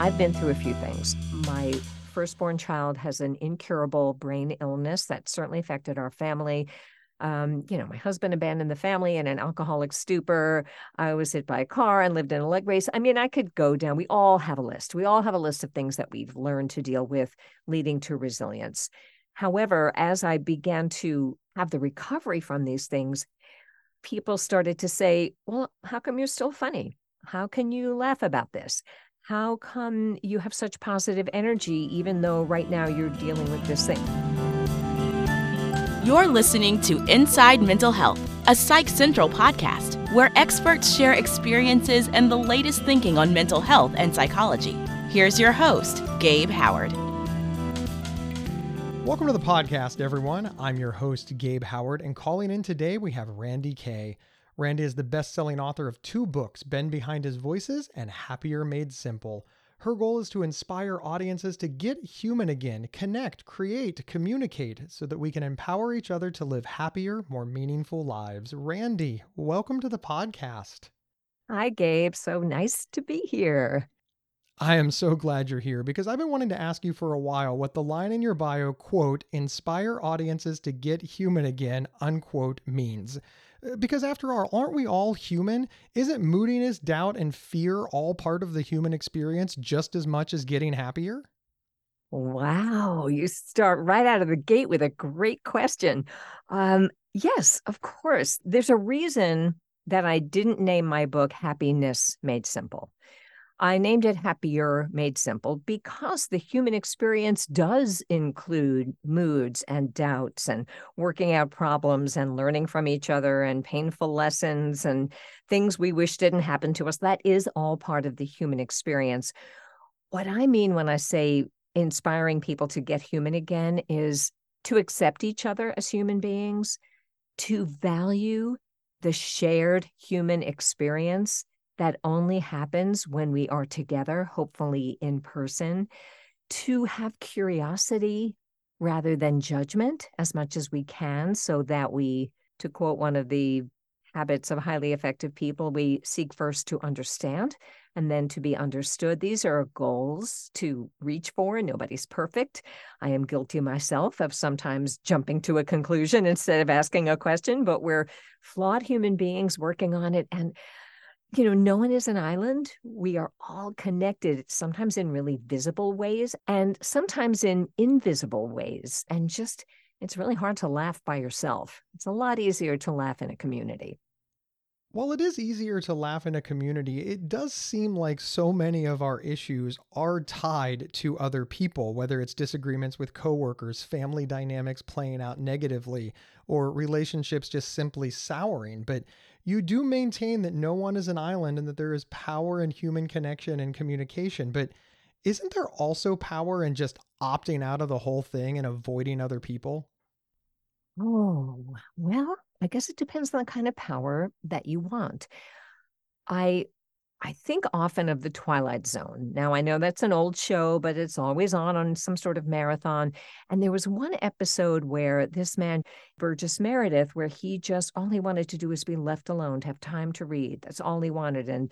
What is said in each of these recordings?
I've been through a few things. My firstborn child has an incurable brain illness that certainly affected our family. Um, you know, my husband abandoned the family in an alcoholic stupor. I was hit by a car and lived in a leg brace. I mean, I could go down. We all have a list. We all have a list of things that we've learned to deal with, leading to resilience. However, as I began to have the recovery from these things, people started to say, Well, how come you're still funny? How can you laugh about this? How come you have such positive energy, even though right now you're dealing with this thing? You're listening to Inside Mental Health, a Psych Central podcast where experts share experiences and the latest thinking on mental health and psychology. Here's your host, Gabe Howard. Welcome to the podcast, everyone. I'm your host, Gabe Howard, and calling in today we have Randye Kaye. Randye is the best selling author of two books, Ben Behind His Voices and Happier Made Simple. Her goal is to inspire audiences to get human again, connect, create, communicate, so that we can empower each other to live happier, more meaningful lives. Randye, welcome to the podcast. Hi, Gabe. So nice to be here. I am so glad you're here because I've been wanting to ask you for a while what the line in your bio, quote, inspire audiences to get human again, unquote, means. Because after all, aren't we all human? Isn't moodiness, doubt, and fear all part of the human experience just as much as getting happier? Wow, you start right out of the gate with a great question. Um, yes, of course. There's a reason that I didn't name my book Happiness Made Simple. I named it Happier Made Simple because the human experience does include moods and doubts and working out problems and learning from each other and painful lessons and things we wish didn't happen to us. That is all part of the human experience. What I mean when I say inspiring people to get human again is to accept each other as human beings, to value the shared human experience that only happens when we are together, hopefully in person, to have curiosity rather than judgment as much as we can, so that we, to quote one of the habits of highly effective people, we seek first to understand and then to be understood. These are goals to reach for. And nobody's perfect. I am guilty myself of sometimes jumping to a conclusion instead of asking a question, but we're flawed human beings working on it. And you know, no one is an island. We are all connected, sometimes in really visible ways and sometimes in invisible ways. And just, it's really hard to laugh by yourself. It's a lot easier to laugh in a community. While it is easier to laugh in a community, it does seem like so many of our issues are tied to other people, whether it's disagreements with coworkers, family dynamics playing out negatively, or relationships just simply souring. But you do maintain that no one is an island and that there is power in human connection and communication. But isn't there also power in just opting out of the whole thing and avoiding other people? Oh, well, I guess it depends on the kind of power that you want. I I think often of the Twilight Zone. Now, I know that's an old show, but it's always on on some sort of marathon. And there was one episode where this man, Burgess Meredith, where he just all he wanted to do was be left alone, to have time to read. That's all he wanted. And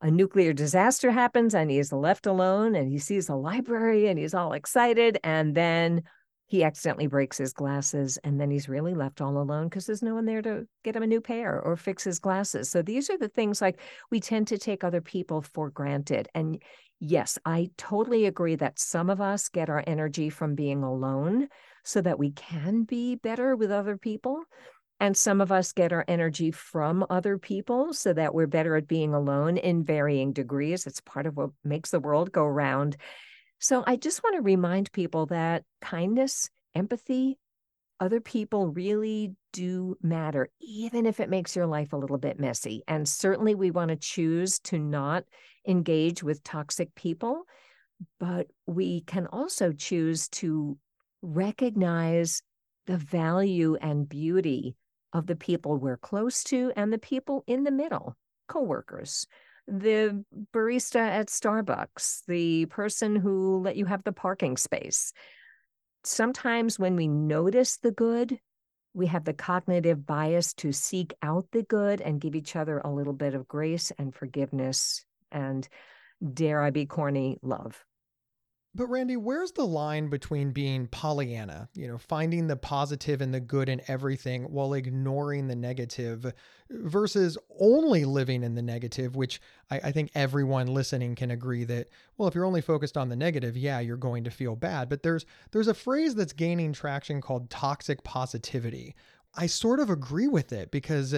a nuclear disaster happens and he's left alone and he sees a library and he's all excited. And then he accidentally breaks his glasses and then he's really left all alone because there's no one there to get him a new pair or fix his glasses. So these are the things like we tend to take other people for granted. And yes, I totally agree that some of us get our energy from being alone so that we can be better with other people. And some of us get our energy from other people so that we're better at being alone in varying degrees. It's part of what makes the world go round. So I just want to remind people that kindness, empathy, other people really do matter, even if it makes your life a little bit messy. And certainly we want to choose to not engage with toxic people, but we can also choose to recognize the value and beauty of the people we're close to and the people in the middle, coworkers, the barista at Starbucks, the person who let you have the parking space. Sometimes when we notice the good, we have the cognitive bias to seek out the good and give each other a little bit of grace and forgiveness and dare I be corny, love. But Randye, where's the line between being Pollyanna, you know, finding the positive and the good in everything while ignoring the negative, versus only living in the negative, which I, I, think everyone listening can agree that, well, if you're only focused on the negative, yeah, you're going to feel bad. But there's there's a phrase that's gaining traction called toxic positivity. I sort of agree with it because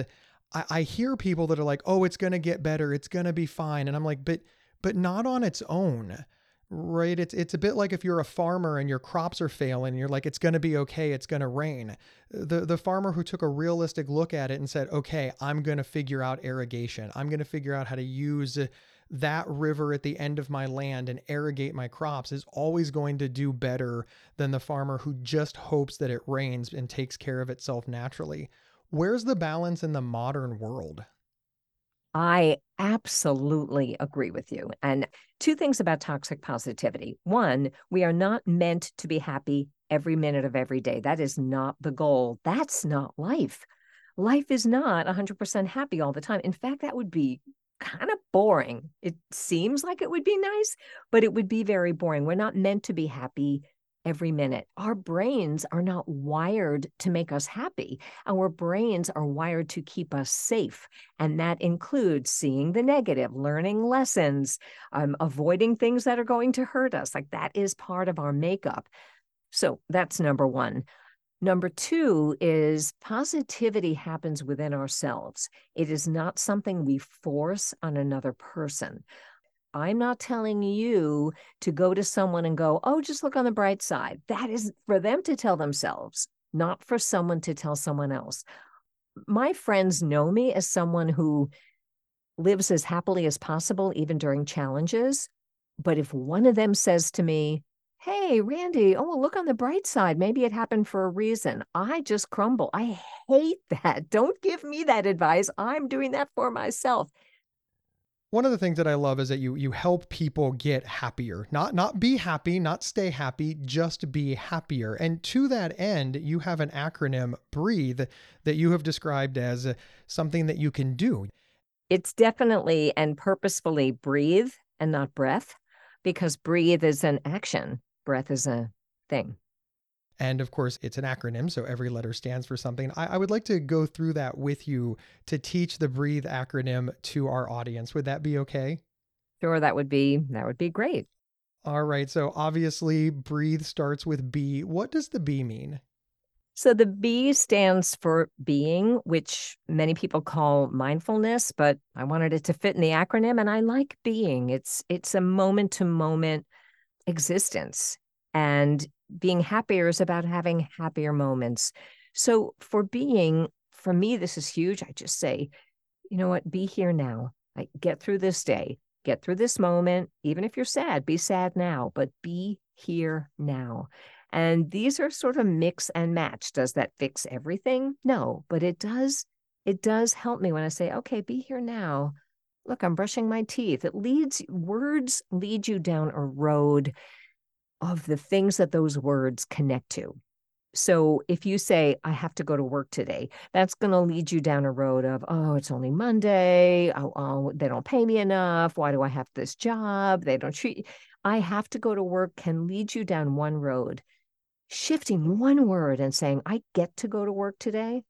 I, I hear people that are like, oh, it's gonna get better, it's gonna be fine. And I'm like, but but not on its own right it's it's a bit like if you're a farmer and your crops are failing you're like it's going to be okay it's going to rain. The the farmer who took a realistic look at it and said okay i'm going to figure out irrigation. I'm going to figure out how to use that river at the end of my land and irrigate my crops is always going to do better than the farmer who just hopes that it rains and takes care of itself naturally. Where's the balance in the modern world I absolutely agree with you. And two things about toxic positivity. One, we are not meant to be happy every minute of every day. That is not the goal. That's not life. Life is not 100% happy all the time. In fact, that would be kind of boring. It seems like it would be nice, but it would be very boring. We're not meant to be happy every minute. Our brains are not wired to make us happy. Our brains are wired to keep us safe. And that includes seeing the negative, learning lessons, um, avoiding things that are going to hurt us. Like that is part of our makeup. So that's number one. Number two is positivity happens within ourselves. It is not something we force on another person. I'm not telling you to go to someone and go, oh, just look on the bright side. That is for them to tell themselves, not for someone to tell someone else. My friends know me as someone who lives as happily as possible, even during challenges. But if one of them says to me, Hey, Randye, oh, look on the bright side. Maybe it happened for a reason. I just crumble. I hate that. Don't give me that advice. I'm doing that for myself one of the things that I love is that you you help people get happier. Not not be happy, not stay happy, just be happier. And to that end, you have an acronym breathe that you have described as something that you can do. It's definitely and purposefully breathe and not breath because breathe is an action, breath is a thing. And of course, it's an acronym, so every letter stands for something. I, I, would like to go through that with you to teach the breathe acronym to our audience. Would that be okay? Sure, that would be that would be great. All right. So obviously breathe starts with B. What does the B mean? So the B stands for being, which many people call mindfulness, but I wanted it to fit in the acronym and I like being. It's it's a moment to moment existence. And being happier is about having happier moments. So for being, for me, this is huge. I just say, you know what, be here now. Like get through this day, get through this moment. Even if you're sad, be sad now, but be here now. And these are sort of mix and match. Does that fix everything? No, but it does. It does help me when I say, okay, be here now. Look, I'm brushing my teeth. It leads, words lead you down a road of the things that those words connect to. So if you say, I have to go to work today, that's going to lead you down a road of, oh, it's only Monday. Oh, oh, they don't pay me enough. Why do I have this job? They don't treat. I have to go to work can lead you down one road. Shifting one word and saying, I get to go to work today.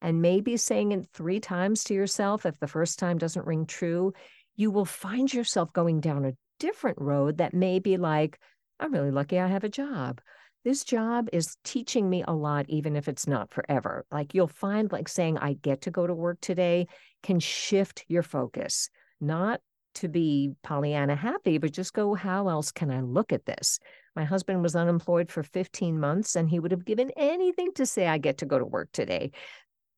And maybe saying it three times to yourself, if the first time doesn't ring true, you will find yourself going down a different road that may be like, I'm really lucky I have a job. This job is teaching me a lot, even if it's not forever. Like you'll find, like saying, I get to go to work today can shift your focus, not to be Pollyanna happy, but just go, how else can I look at this? My husband was unemployed for 15 months and he would have given anything to say, I get to go to work today.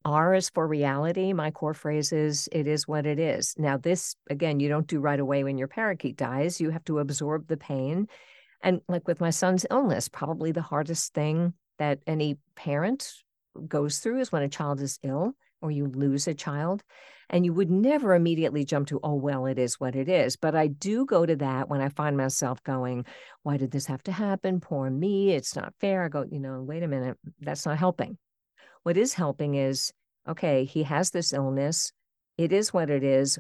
R is for reality. My core phrase is, it is what it is. Now, this, again, you don't do right away when your parakeet dies. You have to absorb the pain and like with my son's illness, probably the hardest thing that any parent goes through is when a child is ill or you lose a child. And you would never immediately jump to, oh, well, it is what it is. But I do go to that when I find myself going, why did this have to happen? Poor me. It's not fair. I go, you know, wait a minute. That's not helping. What is helping is, okay, he has this illness. It is what it is.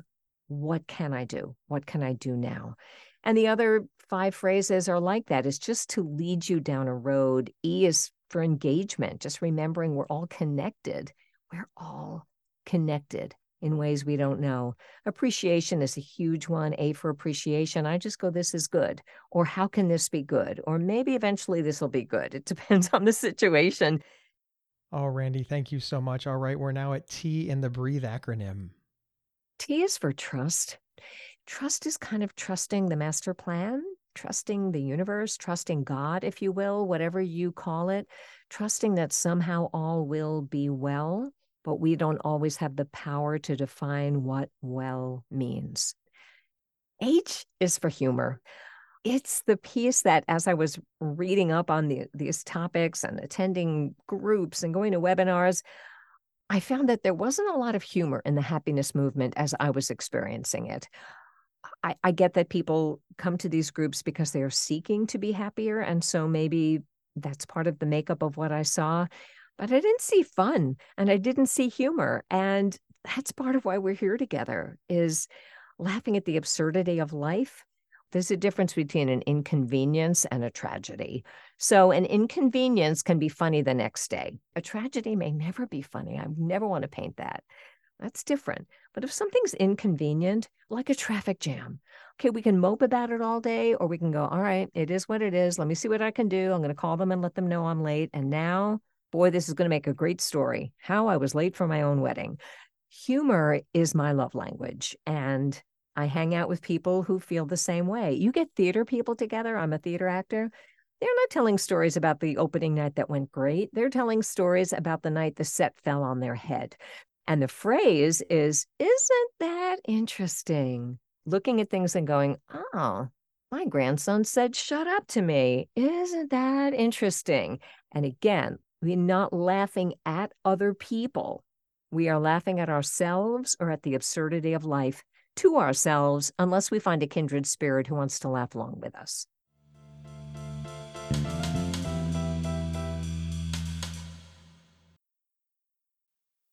what can I do? What can I do now? And the other five phrases are like that is just to lead you down a road. E is for engagement, just remembering we're all connected. We're all connected in ways we don't know. Appreciation is a huge one. A for appreciation. I just go, this is good. Or how can this be good? Or maybe eventually this will be good. It depends on the situation. Oh, Randye, thank you so much. All right, we're now at T in the breathe acronym. T is for trust. Trust is kind of trusting the master plan, trusting the universe, trusting God, if you will, whatever you call it, trusting that somehow all will be well, but we don't always have the power to define what well means. H is for humor. It's the piece that, as I was reading up on the, these topics and attending groups and going to webinars, I found that there wasn't a lot of humor in the happiness movement as I was experiencing it. I, I, get that people come to these groups because they are seeking to be happier. And so maybe that's part of the makeup of what I saw. But I didn't see fun and I didn't see humor. And that's part of why we're here together is laughing at the absurdity of life there's a difference between an inconvenience and a tragedy. So, an inconvenience can be funny the next day. A tragedy may never be funny. I never want to paint that. That's different. But if something's inconvenient, like a traffic jam, okay, we can mope about it all day, or we can go, all right, it is what it is. Let me see what I can do. I'm going to call them and let them know I'm late. And now, boy, this is going to make a great story how I was late for my own wedding. Humor is my love language. And I hang out with people who feel the same way. You get theater people together. I'm a theater actor. They're not telling stories about the opening night that went great. They're telling stories about the night the set fell on their head. And the phrase is, Isn't that interesting? Looking at things and going, Oh, my grandson said, Shut up to me. Isn't that interesting? And again, we're not laughing at other people. We are laughing at ourselves or at the absurdity of life to ourselves unless we find a kindred spirit who wants to laugh along with us.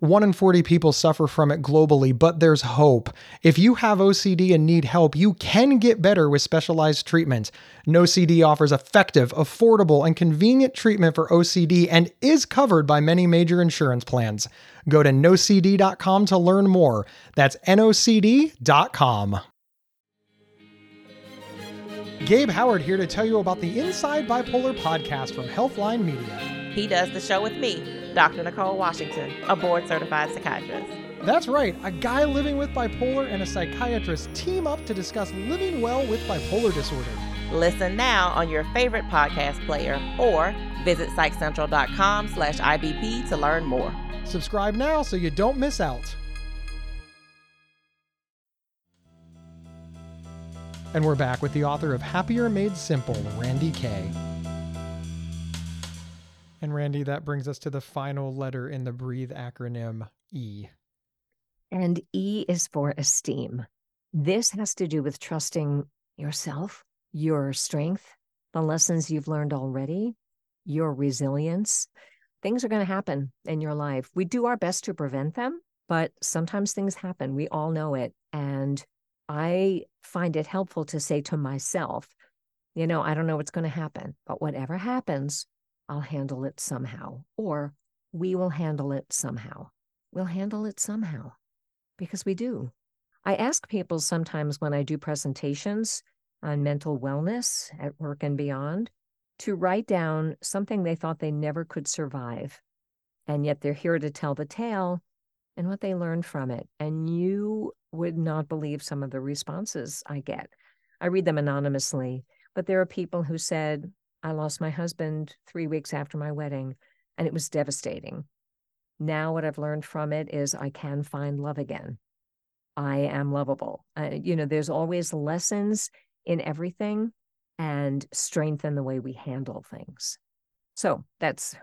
One in 40 people suffer from it globally, but there's hope. If you have OCD and need help, you can get better with specialized treatment. NoCD offers effective, affordable, and convenient treatment for OCD and is covered by many major insurance plans. Go to nocd.com to learn more. That's nocd.com. Gabe Howard here to tell you about the Inside Bipolar podcast from Healthline Media. He does the show with me, Dr. Nicole Washington, a board certified psychiatrist. That's right. A guy living with bipolar and a psychiatrist team up to discuss living well with bipolar disorder. Listen now on your favorite podcast player or visit psychcentral.com slash IBP to learn more. Subscribe now so you don't miss out. And we're back with the author of Happier Made Simple, Randye Kaye. And Randye, that brings us to the final letter in the breathe acronym E. And E is for esteem. This has to do with trusting yourself, your strength, the lessons you've learned already, your resilience. Things are going to happen in your life. We do our best to prevent them, but sometimes things happen. We all know it. And I find it helpful to say to myself, you know, I don't know what's going to happen, but whatever happens, I'll handle it somehow, or we will handle it somehow. We'll handle it somehow because we do. I ask people sometimes when I do presentations on mental wellness at work and beyond to write down something they thought they never could survive. And yet they're here to tell the tale and what they learned from it. And you would not believe some of the responses I get. I read them anonymously, but there are people who said, I lost my husband three weeks after my wedding, and it was devastating. Now, what I've learned from it is I can find love again. I am lovable. Uh, you know, there's always lessons in everything and strength in the way we handle things. So that's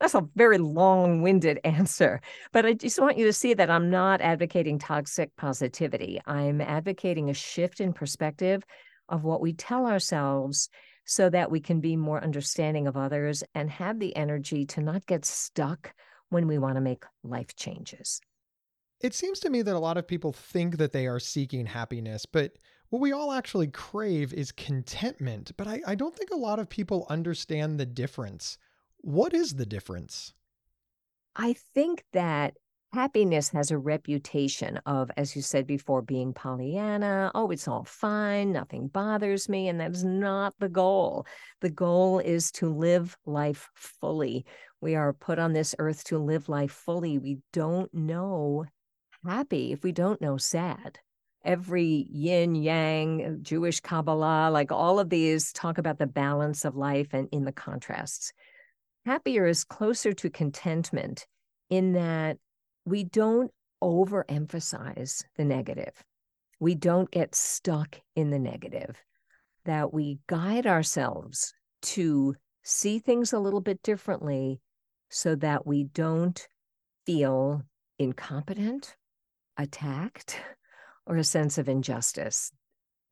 That's a very long winded answer. But I just want you to see that I'm not advocating toxic positivity. I'm advocating a shift in perspective of what we tell ourselves so that we can be more understanding of others and have the energy to not get stuck when we want to make life changes. It seems to me that a lot of people think that they are seeking happiness, but what we all actually crave is contentment. But I, I don't think a lot of people understand the difference. What is the difference? I think that happiness has a reputation of, as you said before, being Pollyanna. Oh, it's all fine. Nothing bothers me. And that's not the goal. The goal is to live life fully. We are put on this earth to live life fully. We don't know happy if we don't know sad. Every yin yang, Jewish Kabbalah, like all of these talk about the balance of life and in the contrasts. Happier is closer to contentment in that we don't overemphasize the negative. We don't get stuck in the negative, that we guide ourselves to see things a little bit differently so that we don't feel incompetent, attacked, or a sense of injustice.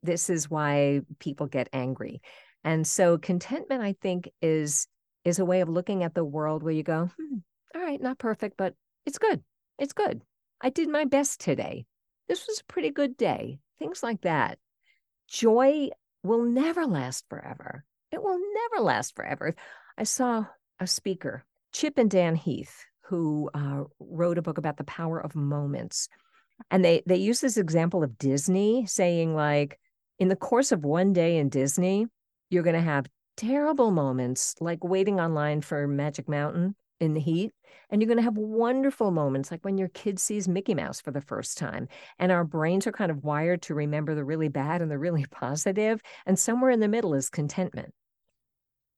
This is why people get angry. And so contentment, I think, is is a way of looking at the world where you go, hmm, all right, not perfect, but it's good. It's good. I did my best today. This was a pretty good day. Things like that. Joy will never last forever. It will never last forever. I saw a speaker, Chip and Dan Heath, who uh, wrote a book about the power of moments. And they they use this example of Disney saying like in the course of one day in Disney, you're going to have terrible moments like waiting online for Magic Mountain in the heat. And you're going to have wonderful moments like when your kid sees Mickey Mouse for the first time. And our brains are kind of wired to remember the really bad and the really. And somewhere in the middle is contentment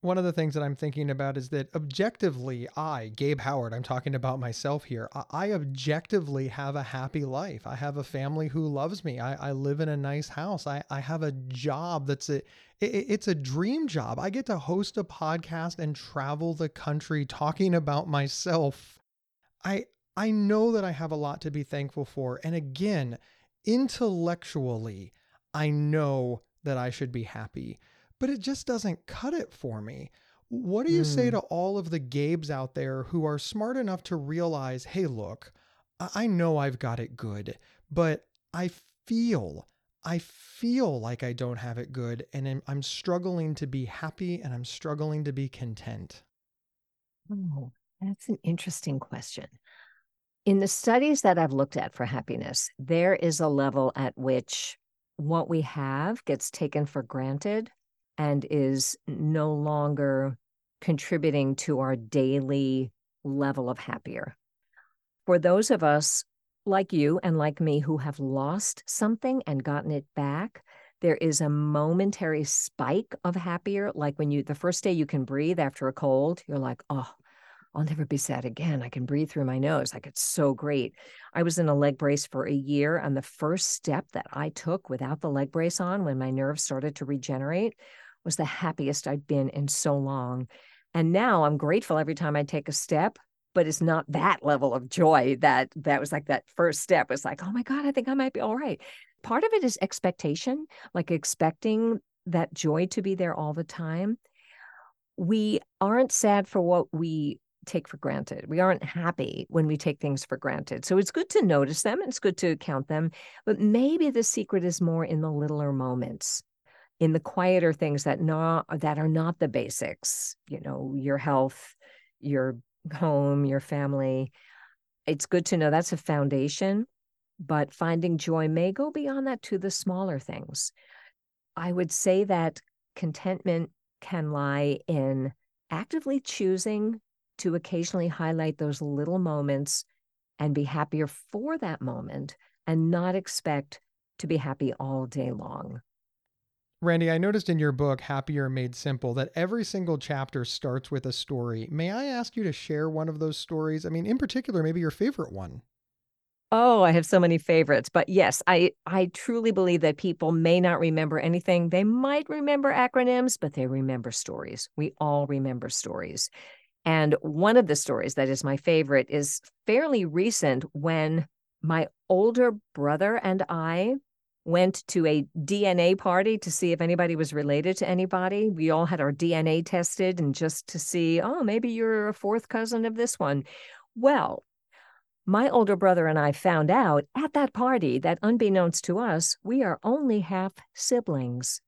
one of the things that I'm thinking about is that objectively, I, Gabe Howard, I'm talking about myself here, I objectively have a happy life. I have a family who loves me. I, I live in a nice house. I, I have a job that's a, it, it's a dream job. I get to host a podcast and travel the country talking about myself. I, I know that I have a lot to be thankful for. And again, intellectually, I know that I should be happy but it just doesn't cut it for me. What do you mm. say to all of the Gabes out there who are smart enough to realize, hey, look, I know I've got it good, but I feel, I feel like I don't have it good and I'm, I'm struggling to be happy and I'm struggling to be content? Oh, that's an interesting question. In the studies that I've looked at for happiness, there is a level at which what we have gets taken for granted and is no longer contributing to our daily level of happier. For those of us like you and like me who have lost something and gotten it back, there is a momentary spike of happier. Like when you, the first day you can breathe after a cold, you're like, oh, I'll never be sad again. I can breathe through my nose. Like it's so great. I was in a leg brace for a year. And the first step that I took without the leg brace on when my nerves started to regenerate was the happiest I'd been in so long. And now I'm grateful every time I take a step, but it's not that level of joy that that was like that first step was like, oh my God, I think I might be all right. Part of it is expectation, like expecting that joy to be there all the time. We aren't sad for what we take for granted. We aren't happy when we take things for granted. So it's good to notice them, it's good to count them, but maybe the secret is more in the littler moments in the quieter things that not that are not the basics you know your health your home your family. It's good to know that's a foundation but finding joy may go beyond that to the smaller things. I would say that contentment can lie in actively choosing to occasionally highlight those little moments and be happier for that moment and not expect to be happy all day long Randye, I noticed in your book, Happier Made Simple, that every single chapter starts with a story. May I ask you to share one of those stories? I mean, in particular, maybe your favorite one. Oh, I have so many favorites, but yes, I I truly believe that people may not remember anything. They might remember acronyms, but they remember stories. We all remember stories. And one of the stories that is my favorite is fairly recent when my older brother and I went to a DNA party to see if anybody was related to anybody. We all had our DNA tested and just to see, oh, maybe you're a fourth cousin of this one. Well, my older brother and I found out at that party that unbeknownst to us, we are only half siblings.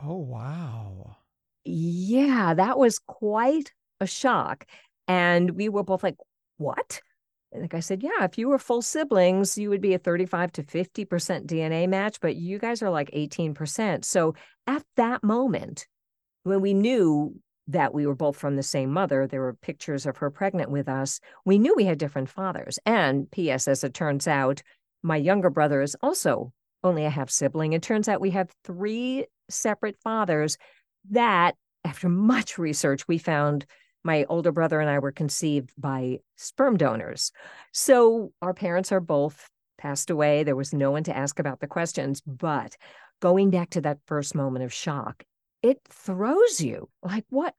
Oh, wow. Yeah, that was quite a shock. And we were both like, what? Like I said, yeah, if you were full siblings, you would be a 35 to 50% DNA match, but you guys are like 18%. So at that moment, when we knew that we were both from the same mother, there were pictures of her pregnant with us. We knew we had different fathers. And P.S., as it turns out, my younger brother is also only a half sibling. It turns out we have three separate fathers that, after much research, we found my older brother and I were conceived by sperm donors. So our parents are both passed away. There was no one to ask about the questions. But going back to that first moment of shock, it throws you like, what?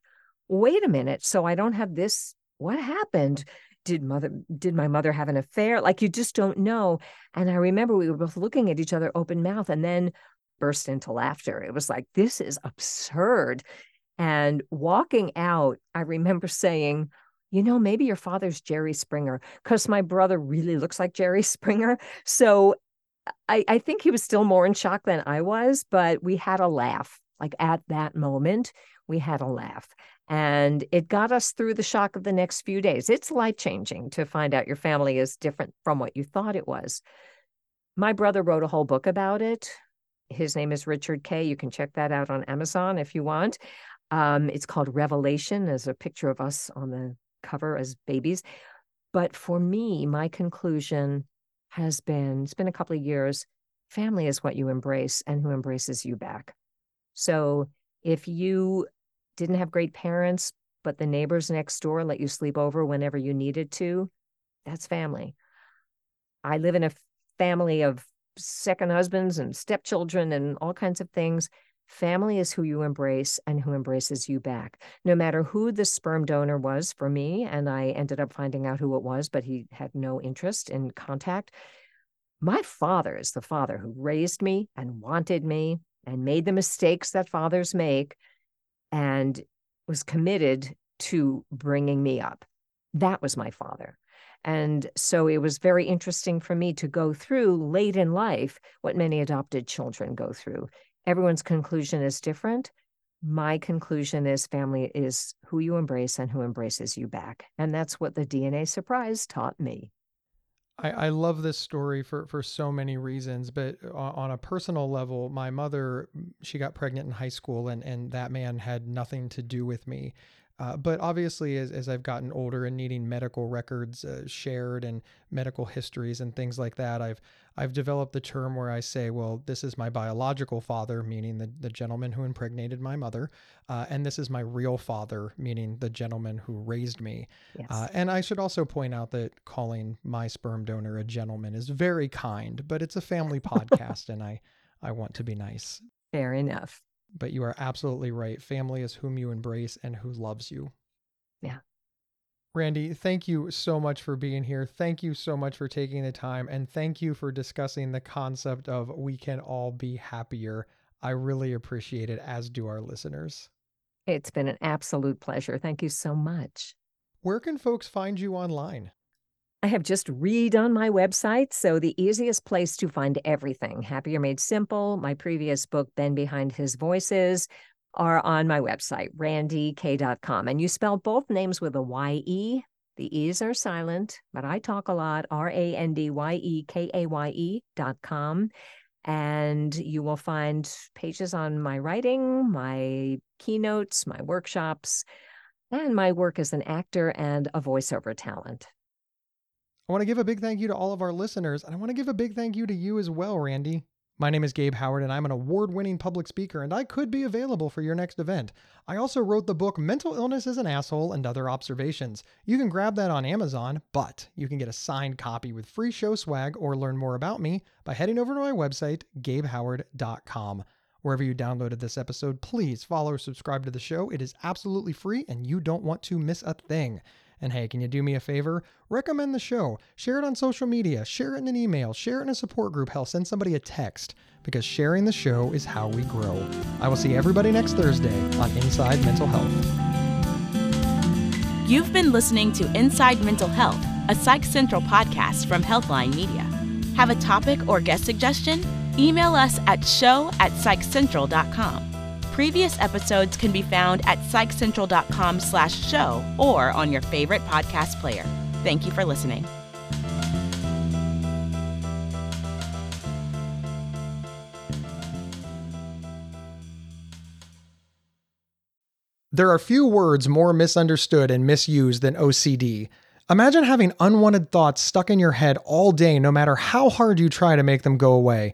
Wait a minute. So I don't have this. What happened? Did mother did my mother have an affair? Like you just don't know. And I remember we were both looking at each other open mouth and then burst into laughter. It was like, this is absurd. And walking out, I remember saying, you know, maybe your father's Jerry Springer, because my brother really looks like Jerry Springer. So I, I think he was still more in shock than I was, but we had a laugh. Like at that moment, we had a laugh. And it got us through the shock of the next few days. It's life changing to find out your family is different from what you thought it was. My brother wrote a whole book about it. His name is Richard Kay. You can check that out on Amazon if you want. Um, it's called Revelation. as a picture of us on the cover as babies. But for me, my conclusion has been it's been a couple of years family is what you embrace and who embraces you back. So if you didn't have great parents, but the neighbors next door let you sleep over whenever you needed to, that's family. I live in a family of second husbands and stepchildren and all kinds of things. Family is who you embrace and who embraces you back. No matter who the sperm donor was for me, and I ended up finding out who it was, but he had no interest in contact. My father is the father who raised me and wanted me and made the mistakes that fathers make and was committed to bringing me up. That was my father. And so it was very interesting for me to go through late in life what many adopted children go through everyone's conclusion is different. My conclusion is family is who you embrace and who embraces you back. And that's what the DNA surprise taught me. I, I love this story for, for so many reasons, but on a personal level, my mother, she got pregnant in high school and, and that man had nothing to do with me. Uh, but obviously, as, as I've gotten older and needing medical records uh, shared and medical histories and things like that, I've I've developed the term where I say, well, this is my biological father, meaning the, the gentleman who impregnated my mother, uh, and this is my real father, meaning the gentleman who raised me. Yes. Uh, and I should also point out that calling my sperm donor a gentleman is very kind, but it's a family podcast, and I I want to be nice. Fair enough but you are absolutely right. Family is whom you embrace and who loves you. Yeah. Randye, thank you so much for being here. Thank you so much for taking the time. And thank you for discussing the concept of we can all be happier. I really appreciate it, as do our listeners. It's been an absolute pleasure. Thank you so much. Where can folks find you online? I have just redone my website, so the easiest place to find everything Happier Made Simple, my previous book, Ben Behind His Voices, are on my website, randyekaye.com. And you spell both names with a Y-E. The E's are silent, but I talk a lot, R-A-N-D-Y-E-K-A-Y-E dot com. And you will find pages on my writing, my keynotes, my workshops, and my work as an actor and a voiceover talent. I want to give a big thank you to all of our listeners, and I want to give a big thank you to you as well, Randye. My name is Gabe Howard, and I'm an award winning public speaker, and I could be available for your next event. I also wrote the book Mental Illness is an Asshole and Other Observations. You can grab that on Amazon, but you can get a signed copy with free show swag or learn more about me by heading over to my website, gabehoward.com. Wherever you downloaded this episode, please follow or subscribe to the show. It is absolutely free and you don't want to miss a thing. And hey, can you do me a favor? Recommend the show. Share it on social media. Share it in an email. Share it in a support group. Hell, send somebody a text because sharing the show is how we grow. I will see everybody next Thursday on Inside Mental Health. You've been listening to Inside Mental Health, a Psych Central podcast from Healthline Media. Have a topic or guest suggestion? Email us at show at psychcentral.com. Previous episodes can be found at psychcentral.com slash show or on your favorite podcast player. Thank you for listening. There are few words more misunderstood and misused than OCD. Imagine having unwanted thoughts stuck in your head all day, no matter how hard you try to make them go away,